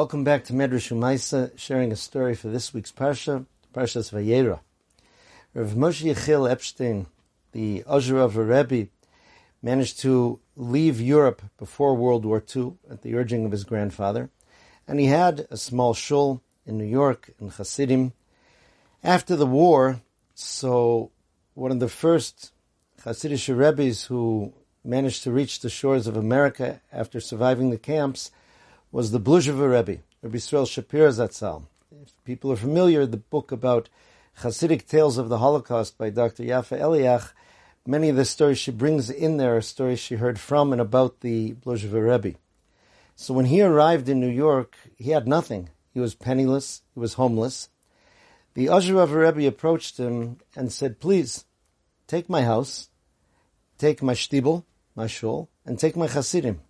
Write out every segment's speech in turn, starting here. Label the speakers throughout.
Speaker 1: Welcome back to Medrash Umaisa, sharing a story for this week's Parsha, Parshas Vayera. Rav Moshe Yechiel Epstein, the Ozhorover Rebbe, managed to leave Europe before World War II at the urging of his grandfather, and he had a small shul in New York in Hasidim. After the war, so one of the first Hasidic Rebbe's who managed to reach the shores of America after surviving the camps was the Bluzhever Rebbe, Rabbi Israel Shapir Zatzal. If people are familiar, the book about Hasidic tales of the Holocaust by Dr. Yafa Eliach, many of the stories she brings in there are stories she heard from and about the Bluzhever Rebbe. So when he arrived in New York, he had nothing. He was penniless, he was homeless. The Ozhev Rebbe approached him and said, please, take my house, take my shtibel, my shul, and take my chasidim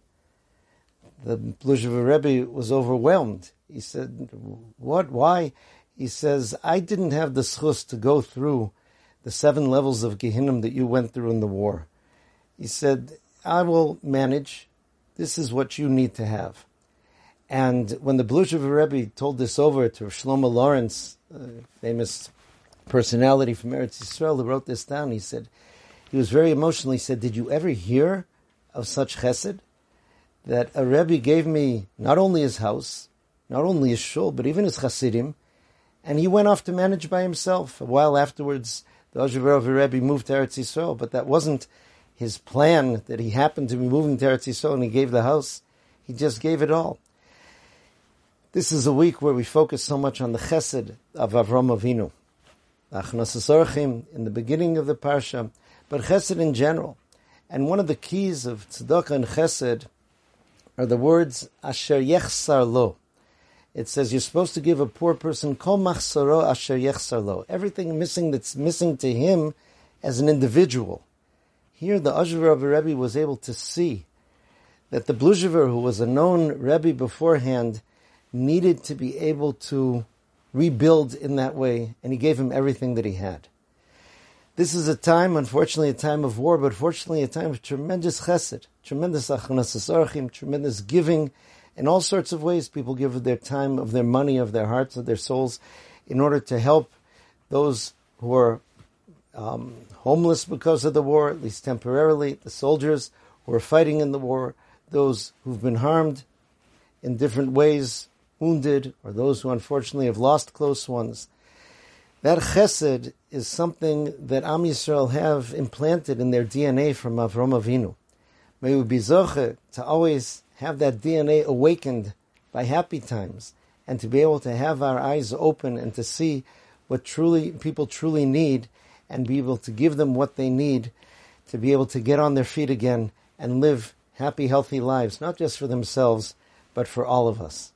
Speaker 1: the Bluzhever Rebbe was overwhelmed. He said, what, why? He says, I didn't have the zchus to go through the seven levels of Gehinnom that you went through in the war. He said, I will manage. This is what you need to have. And when the Bluzhever Rebbe told this over to Shlomo Lorincz, a famous personality from Eretz Yisrael, who wrote this down, he said, he was very emotional. He said, did you ever hear of such chesed? That a Rebbe gave me not only his house, not only his shul, but even his chasidim, and he went off to manage by himself. A while afterwards, the Ozhever Rebbe moved to Eretz Yisrael, but that wasn't his plan that he happened to be moving to Eretz Yisrael and he gave the house. He just gave it all. This is a week where we focus so much on the chesed of Avram Avinu. in the beginning of the parsha, but chesed in general. And one of the keys of tzedakah and chesed are the words Asher Yechsar Lo. It says you're supposed to give a poor person Kol Machsaro Asher Yechsar Lo. Everything missing that's missing to him as an individual. Here the Ozhorover Rebbe was able to see that the Bluzhever, who was a known Rebbe beforehand, needed to be able to rebuild in that way, and he gave him everything that he had. This is a time, unfortunately, a time of war, but fortunately a time of tremendous chesed, tremendous achnasas tremendous giving, in all sorts of ways. People give of their time, of their money, of their hearts, of their souls, in order to help those who are um, homeless because of the war, at least temporarily, the soldiers who are fighting in the war, those who've been harmed in different ways, wounded, or those who unfortunately have lost close ones. That chesed is something that Am Yisrael have implanted in their DNA from Avram Avinu. May we be zoche to always have that DNA awakened by happy times and to be able to have our eyes open and to see what truly people truly need and be able to give them what they need to be able to get on their feet again and live happy, healthy lives, not just for themselves, but for all of us.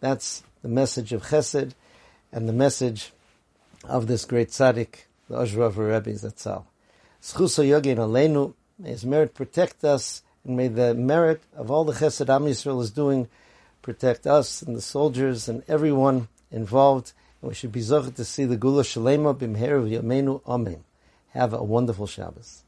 Speaker 1: That's the message of chesed and the message of this great tzaddik, the Ozhever Rebbe Zatzal. Zechuso Yagen Aleinu, may his merit protect us, and may the merit of all the chesed Am Yisrael is doing protect us and the soldiers and everyone involved. And we should be zochet to see the Geula Shleima Bimher of Amen. Have a wonderful Shabbos.